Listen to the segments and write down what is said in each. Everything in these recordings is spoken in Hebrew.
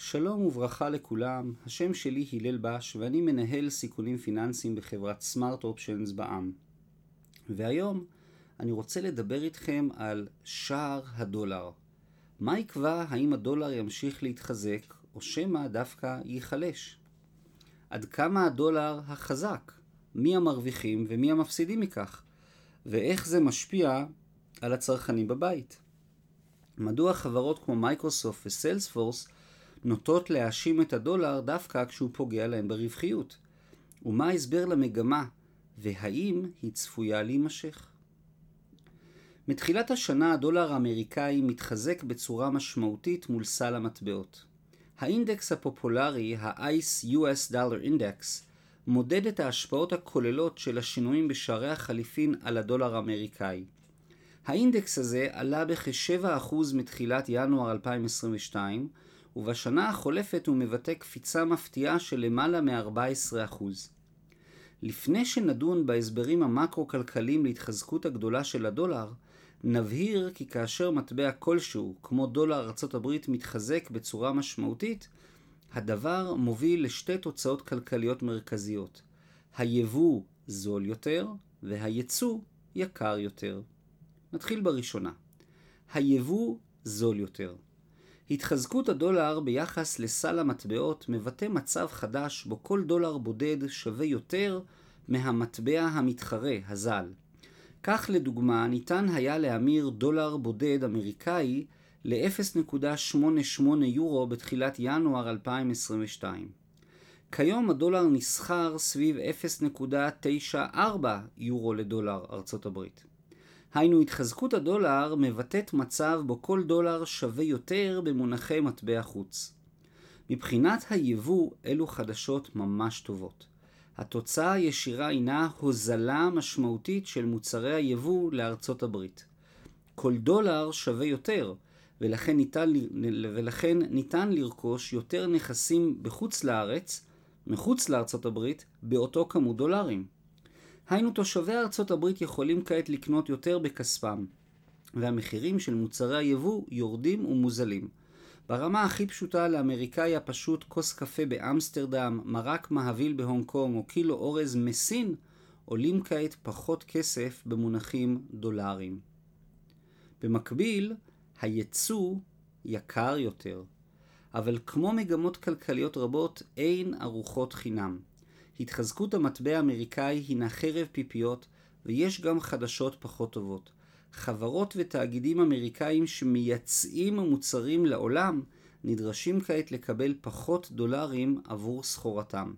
שלום וברכה לכולם, השם שלי הלל בש ואני מנהל סיכונים פיננסיים בחברת סמארט אופשנס בע"מ. והיום אני רוצה לדבר איתכם על שער הדולר. מה יקבע האם הדולר ימשיך להתחזק או שמא דווקא ייחלש? עד כמה הדולר החזק? מי המרוויחים ומי המפסידים מכך? ואיך זה משפיע על הצרכנים בבית? מדוע חברות כמו מייקרוסופט וסיילספורס נוטות להאשים את הדולר דווקא כשהוא פוגע להם ברווחיות? ומה ההסבר למגמה, והאם היא צפויה להימשך? מתחילת השנה הדולר האמריקאי מתחזק בצורה משמעותית מול סל המטבעות. האינדקס הפופולרי, ה-ICE US Dollar Index, מודד את ההשפעות הכוללות של השינויים בשערי החליפין על הדולר האמריקאי. האינדקס הזה עלה בכ-7% מתחילת ינואר 2022, ובשנה החולפת הוא מבטא קפיצה מפתיעה של למעלה מ-14%. לפני שנדון בהסברים המקרו-כלכליים להתחזקות הגדולה של הדולר, נבהיר כי כאשר מטבע כלשהו, כמו דולר ארה"ב, מתחזק בצורה משמעותית, הדבר מוביל לשתי תוצאות כלכליות מרכזיות. היבוא זול יותר והייצוא יקר יותר. נתחיל בראשונה. היבוא זול יותר. התחזקות הדולר ביחס לסל המטבעות מבטא מצב חדש בו כל דולר בודד שווה יותר מהמטבע המתחרה, הזל. כך לדוגמה ניתן היה להמיר דולר בודד אמריקאי ל-0.88 יורו בתחילת ינואר 2022. כיום הדולר נסחר סביב 0.94 יורו לדולר ארצות הברית. היינו התחזקות הדולר מבטאת מצב בו כל דולר שווה יותר במונחי מטבע חוץ. מבחינת היבוא אלו חדשות ממש טובות. התוצאה הישירה הינה הוזלה משמעותית של מוצרי היבוא לארצות הברית. כל דולר שווה יותר, ולכן ניתן, ולכן ניתן לרכוש יותר נכסים בחוץ לארץ, מחוץ לארצות הברית, באותו כמות דולרים. היינו תושבי ארצות הברית יכולים כעת לקנות יותר בכספם, והמחירים של מוצרי היבוא יורדים ומוזלים. ברמה הכי פשוטה לאמריקאי הפשוט כוס קפה באמסטרדם, מרק מהביל בהונג קונג או קילו אורז מסין עולים כעת פחות כסף במונחים דולריים. במקביל, הייצוא יקר יותר, אבל כמו מגמות כלכליות רבות, אין ארוחות חינם. התחזקות המטבע האמריקאי הינה חרב פיפיות, ויש גם חדשות פחות טובות. חברות ותאגידים אמריקאים שמייצאים מוצרים לעולם נדרשים כעת לקבל פחות דולרים עבור סחורתם.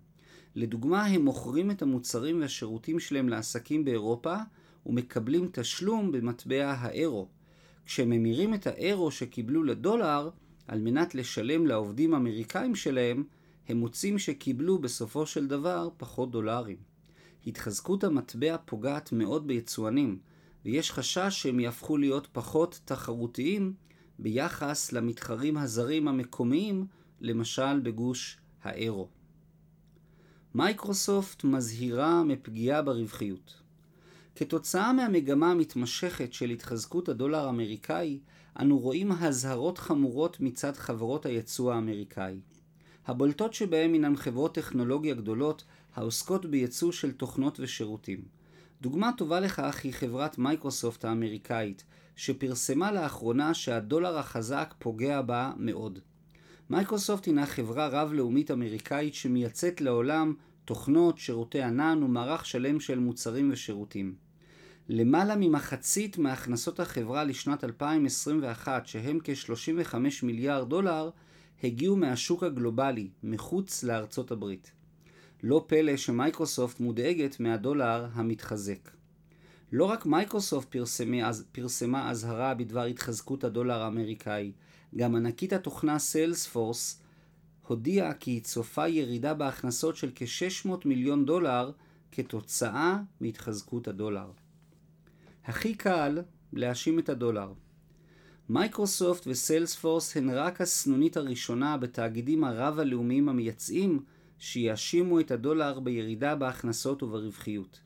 לדוגמה, הם מוכרים את המוצרים והשירותים שלהם לעסקים באירופה ומקבלים תשלום במטבע האירו. כשהם ממירים את האירו שקיבלו לדולר, על מנת לשלם לעובדים האמריקאים שלהם, הם מוצאים שקיבלו בסופו של דבר פחות דולרים. התחזקות המטבע פוגעת מאוד ביצואנים, ויש חשש שהם יהפכו להיות פחות תחרותיים ביחס למתחרים הזרים המקומיים, למשל בגוש האירו. מייקרוסופט מזהירה מפגיעה ברווחיות. כתוצאה מהמגמה המתמשכת של התחזקות הדולר האמריקאי, אנו רואים הזהרות חמורות מצד חברות הייצוא האמריקאי. הבולטות שבהם הינן חברות טכנולוגיה גדולות העוסקות בייצוא של תוכנות ושירותים. דוגמה טובה לכך היא חברת מייקרוסופט האמריקאית, שפרסמה לאחרונה שהדולר החזק פוגע בה מאוד. מייקרוסופט הינה חברה רב-לאומית אמריקאית שמייצאת לעולם תוכנות, שירותי ענן ומערך שלם של מוצרים ושירותים. למעלה ממחצית מהכנסות החברה לשנת 2021, שהם כ-35 מיליארד דולר, הגיעו מהשוק הגלובלי, מחוץ לארצות הברית. לא פלא שמייקרוסופט מודאגת מהדולר המתחזק. לא רק מייקרוסופט פרסמה, אזהרה בדבר התחזקות הדולר האמריקאי, גם ענקית התוכנה סיילספורס הודיעה כי היא צופה ירידה בהכנסות של כ-600 מיליון דולר כתוצאה מהתחזקות הדולר. הכי קל להאשים את הדולר. מייקרוסופט וסיילספורס הן רק הסנונית הראשונה בתאגידים הרב-הלאומיים המייצאים שיאשימו את הדולר בירידה בהכנסות וברווחיות.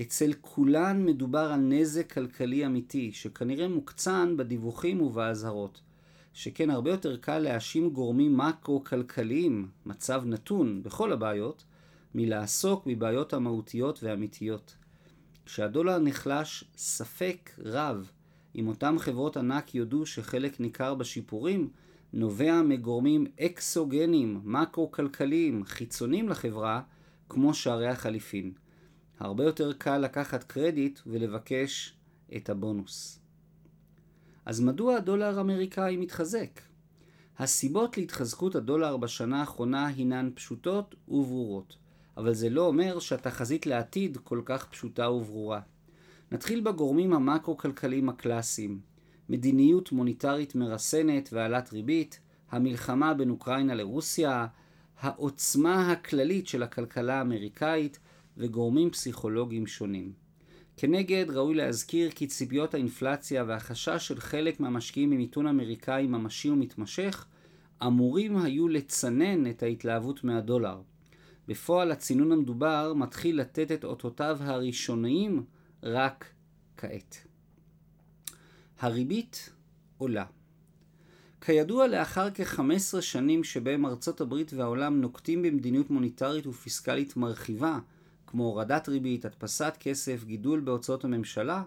אצל כולן מדובר על נזק כלכלי אמיתי, שכנראה מוקצן בדיווחים ובאזהרות. שכן הרבה יותר קל להאשים גורמים מקרו-כלכליים, מצב נתון, בכל הבעיות, מלעסוק בבעיות המהותיות והאמיתיות. כשהדולר נחלש, ספק רב אם אותם חברות ענק יודו שחלק ניכר בשיפורים נובע מגורמים אקסוגנים, מקרו-כלכליים, חיצוניים לחברה, כמו שערי החליפין. הרבה יותר קל לקחת קרדיט ולבקש את הבונוס. אז מדוע הדולר האמריקאי מתחזק? הסיבות להתחזקות הדולר בשנה האחרונה הינן פשוטות וברורות, אבל זה לא אומר שהתחזית לעתיד כל כך פשוטה וברורה. נתחיל בגורמים המקרו-כלכליים הקלאסיים. מדיניות מוניטרית מרסנת והעלת ריבית, המלחמה בין אוקראינה לרוסיה, העוצמה הכללית של הכלכלה האמריקאית וגורמים פסיכולוגיים שונים. כנגד ראוי להזכיר כי ציפיות האינפלציה והחשש של חלק מהמשקיעים ממיתון אמריקאי ממשי ומתמשך אמורים היו לצנן את ההתלהבות מהדולר. בפועל הצינון המדובר מתחיל לתת את אותותיו הראשוניים רק כעת. הריבית עולה. כידוע, לאחר כ-15 שנים שבהם ארצות הברית והעולם נוקטים במדיניות מוניטרית ופיסקלית מרחיבה, כמו הורדת ריבית, הדפסת כסף, גידול בהוצאות הממשלה,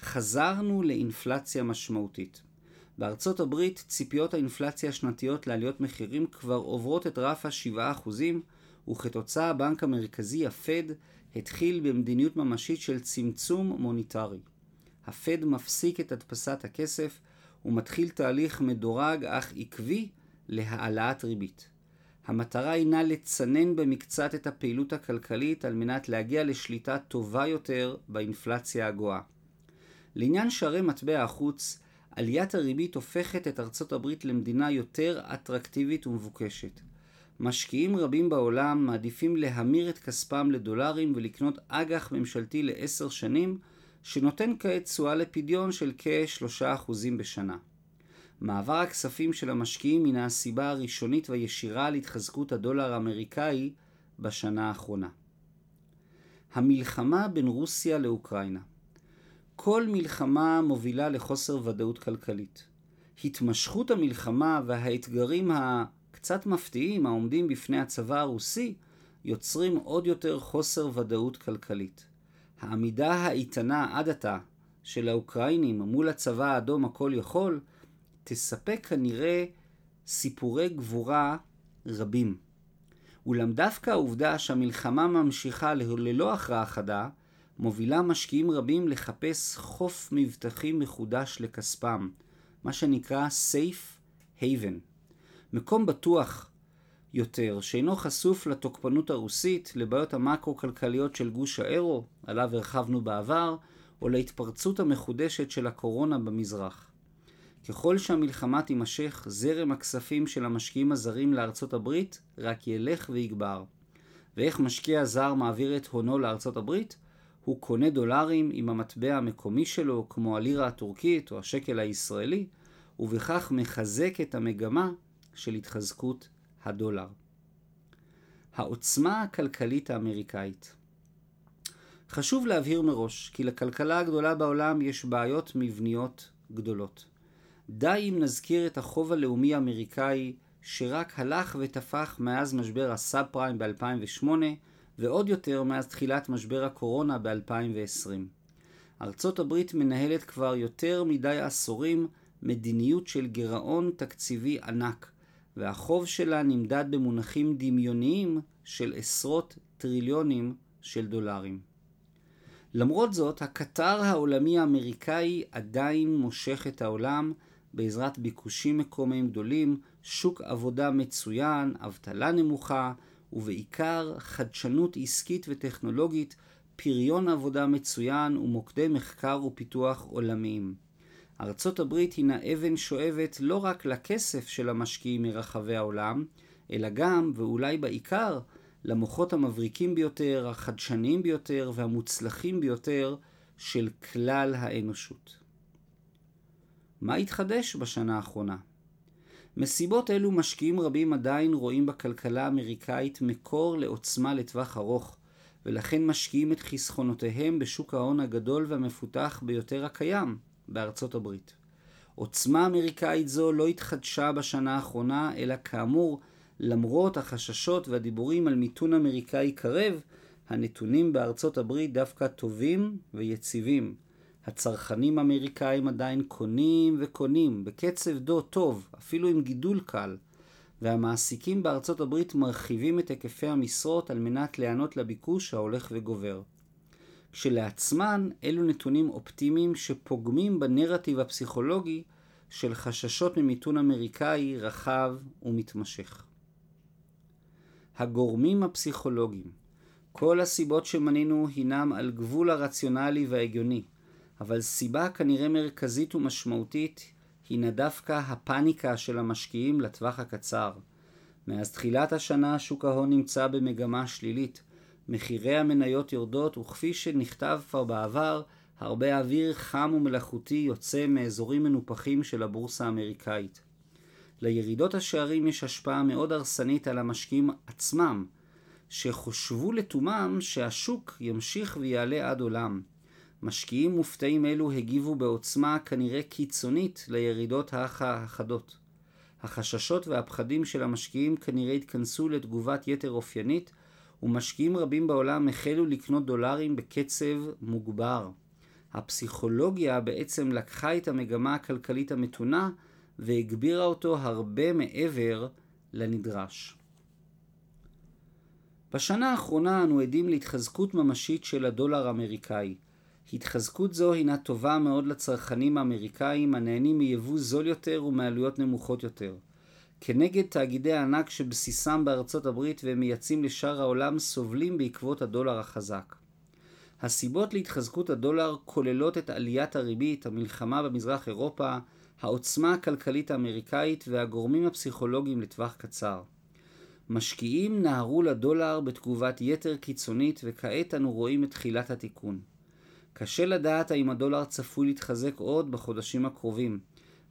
חזרנו לאינפלציה משמעותית. בארצות הברית ציפיות האינפלציה השנתיות לעליות מחירים כבר עוברות את רף ה-7%, וכתוצאה הבנק המרכזי, הפד, התחיל במדיניות ממשית של צמצום מוניטרי. הפד מפסיק את הדפסת הכסף ומתחיל תהליך מדורג אך עקבי להעלאת ריבית. המטרה הינה לצנן במקצת את הפעילות הכלכלית על מנת להגיע לשליטה טובה יותר באינפלציה הגואה. לעניין שערי מטבע החוץ, עליית הריבית הופכת את ארצות הברית למדינה יותר אטרקטיבית ומבוקשת. משקיעים רבים בעולם מעדיפים להמיר את כספם לדולרים ולקנות אג"ח ממשלתי לעשר שנים, שנותן כעת תשואה לפדיון של כ-3% בשנה. מעבר הכספים של המשקיעים הינה הסיבה הראשונית והישירה להתחזקות הדולר האמריקאי בשנה האחרונה. המלחמה בין רוסיה לאוקראינה כל מלחמה מובילה לחוסר ודאות כלכלית. התמשכות המלחמה והאתגרים הקצת מפתיעים העומדים בפני הצבא הרוסי יוצרים עוד יותר חוסר ודאות כלכלית. העמידה האיתנה עד עתה של האוקראינים מול הצבא האדום הכל יכול תספק כנראה סיפורי גבורה רבים. אולם דווקא העובדה שהמלחמה ממשיכה ללא הכרעה חדה, מובילה משקיעים רבים לחפש חוף מבטחים מחודש לכספם, מה שנקרא Safe Haven. מקום בטוח יותר, שאינו חשוף לתוקפנות הרוסית, לבעיות המקרו-כלכליות של גוש האירו, עליו הרחבנו בעבר, או להתפרצות המחודשת של הקורונה במזרח. ככל שהמלחמה תימשך, זרם הכספים של המשקיעים הזרים לארצות הברית רק ילך ויגבר. ואיך משקיע זר מעביר את הונו לארצות הברית? הוא קונה דולרים עם המטבע המקומי שלו, כמו הלירה הטורקית או השקל הישראלי, ובכך מחזק את המגמה של התחזקות הדולר. העוצמה הכלכלית האמריקאית חשוב להבהיר מראש כי לכלכלה הגדולה בעולם יש בעיות מבניות גדולות. די אם נזכיר את החוב הלאומי האמריקאי שרק הלך ותפח מאז משבר הסאב פריים ב-2008 ועוד יותר מאז תחילת משבר הקורונה ב-2020. ארצות הברית מנהלת כבר יותר מדי עשורים מדיניות של גירעון תקציבי ענק, והחוב שלה נמדד במונחים דמיוניים של עשרות טריליונים של דולרים. למרות זאת, הקטר העולמי האמריקאי עדיין מושך את העולם בעזרת ביקושים מקומיים גדולים, שוק עבודה מצוין, אבטלה נמוכה, ובעיקר חדשנות עסקית וטכנולוגית, פריון עבודה מצוין ומוקדי מחקר ופיתוח עולמיים. ארצות הברית הינה אבן שואבת לא רק לכסף של המשקיעים מרחבי העולם, אלא גם, ואולי בעיקר, למוחות המבריקים ביותר, החדשניים ביותר והמוצלחים ביותר של כלל האנושות. מה התחדש בשנה האחרונה? מסיבות אלו משקיעים רבים עדיין רואים בכלכלה האמריקאית מקור לעוצמה לטווח ארוך, ולכן משקיעים את חסכונותיהם בשוק ההון הגדול והמפותח ביותר הקיים, בארצות הברית. עוצמה אמריקאית זו לא התחדשה בשנה האחרונה, אלא כאמור, למרות החששות והדיבורים על מיתון אמריקאי קרב, הנתונים בארצות הברית דווקא טובים ויציבים. הצרכנים האמריקאים עדיין קונים וקונים בקצב דו טוב, אפילו עם גידול קל, והמעסיקים בארצות הברית מרחיבים את היקפי המשרות על מנת להיענות לביקוש ההולך וגובר. כשלעצמן אלו נתונים אופטימיים שפוגמים בנרטיב הפסיכולוגי של חששות ממיתון אמריקאי רחב ומתמשך. הגורמים הפסיכולוגיים כל הסיבות שמנינו הינם על גבול הרציונלי וההגיוני, אבל סיבה כנראה מרכזית ומשמעותית הינה דווקא הפאניקה של המשקיעים לטווח הקצר. מאז תחילת השנה שוק ההון נמצא במגמה שלילית. מחירי המניות יורדות, וכפי שנכתב כבר בעבר, הרבה אוויר חם ומלאכותי יוצא מאזורים מנופחים של הבורסה האמריקאית. לירידות השערים יש השפעה מאוד הרסנית על המשקיעים עצמם, שחושבו לתומם שהשוק ימשיך ויעלה עד עולם. משקיעים מופתעים אלו הגיבו בעוצמה כנראה קיצונית לירידות האחדות. החששות והפחדים של המשקיעים כנראה התכנסו לתגובת יתר אופיינית, ומשקיעים רבים בעולם החלו לקנות דולרים בקצב מוגבר. הפסיכולוגיה בעצם לקחה את המגמה הכלכלית המתונה והגבירה אותו הרבה מעבר לנדרש. בשנה האחרונה אנו עדים להתחזקות ממשית של הדולר האמריקאי. התחזקות זו הינה טובה מאוד לצרכנים האמריקאים הנהנים מיבוא זול יותר ומעלויות נמוכות יותר. כנגד תאגידי הענק שבסיסם בארצות הברית והם מייצאים לשאר העולם סובלים בעקבות הדולר החזק. הסיבות להתחזקות הדולר כוללות את עליית הריבית, המלחמה במזרח אירופה, העוצמה הכלכלית האמריקאית והגורמים הפסיכולוגיים לטווח קצר. משקיעים נהרו לדולר בתגובת יתר קיצונית וכעת אנו רואים את תחילת התיקון. קשה לדעת האם הדולר צפוי להתחזק עוד בחודשים הקרובים,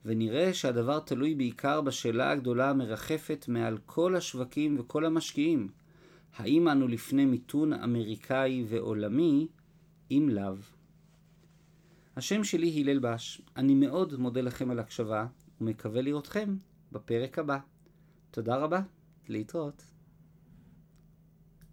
ונראה שהדבר תלוי בעיקר בשאלה הגדולה המרחפת מעל כל השווקים וכל המשקיעים. האם אנו לפני מיתון אמריקאי ועולמי, אם לאו. השם שלי הלל בש, אני מאוד מודה לכם על הקשבה, ומקווה לראותכם בפרק הבא. תודה רבה, להתראות.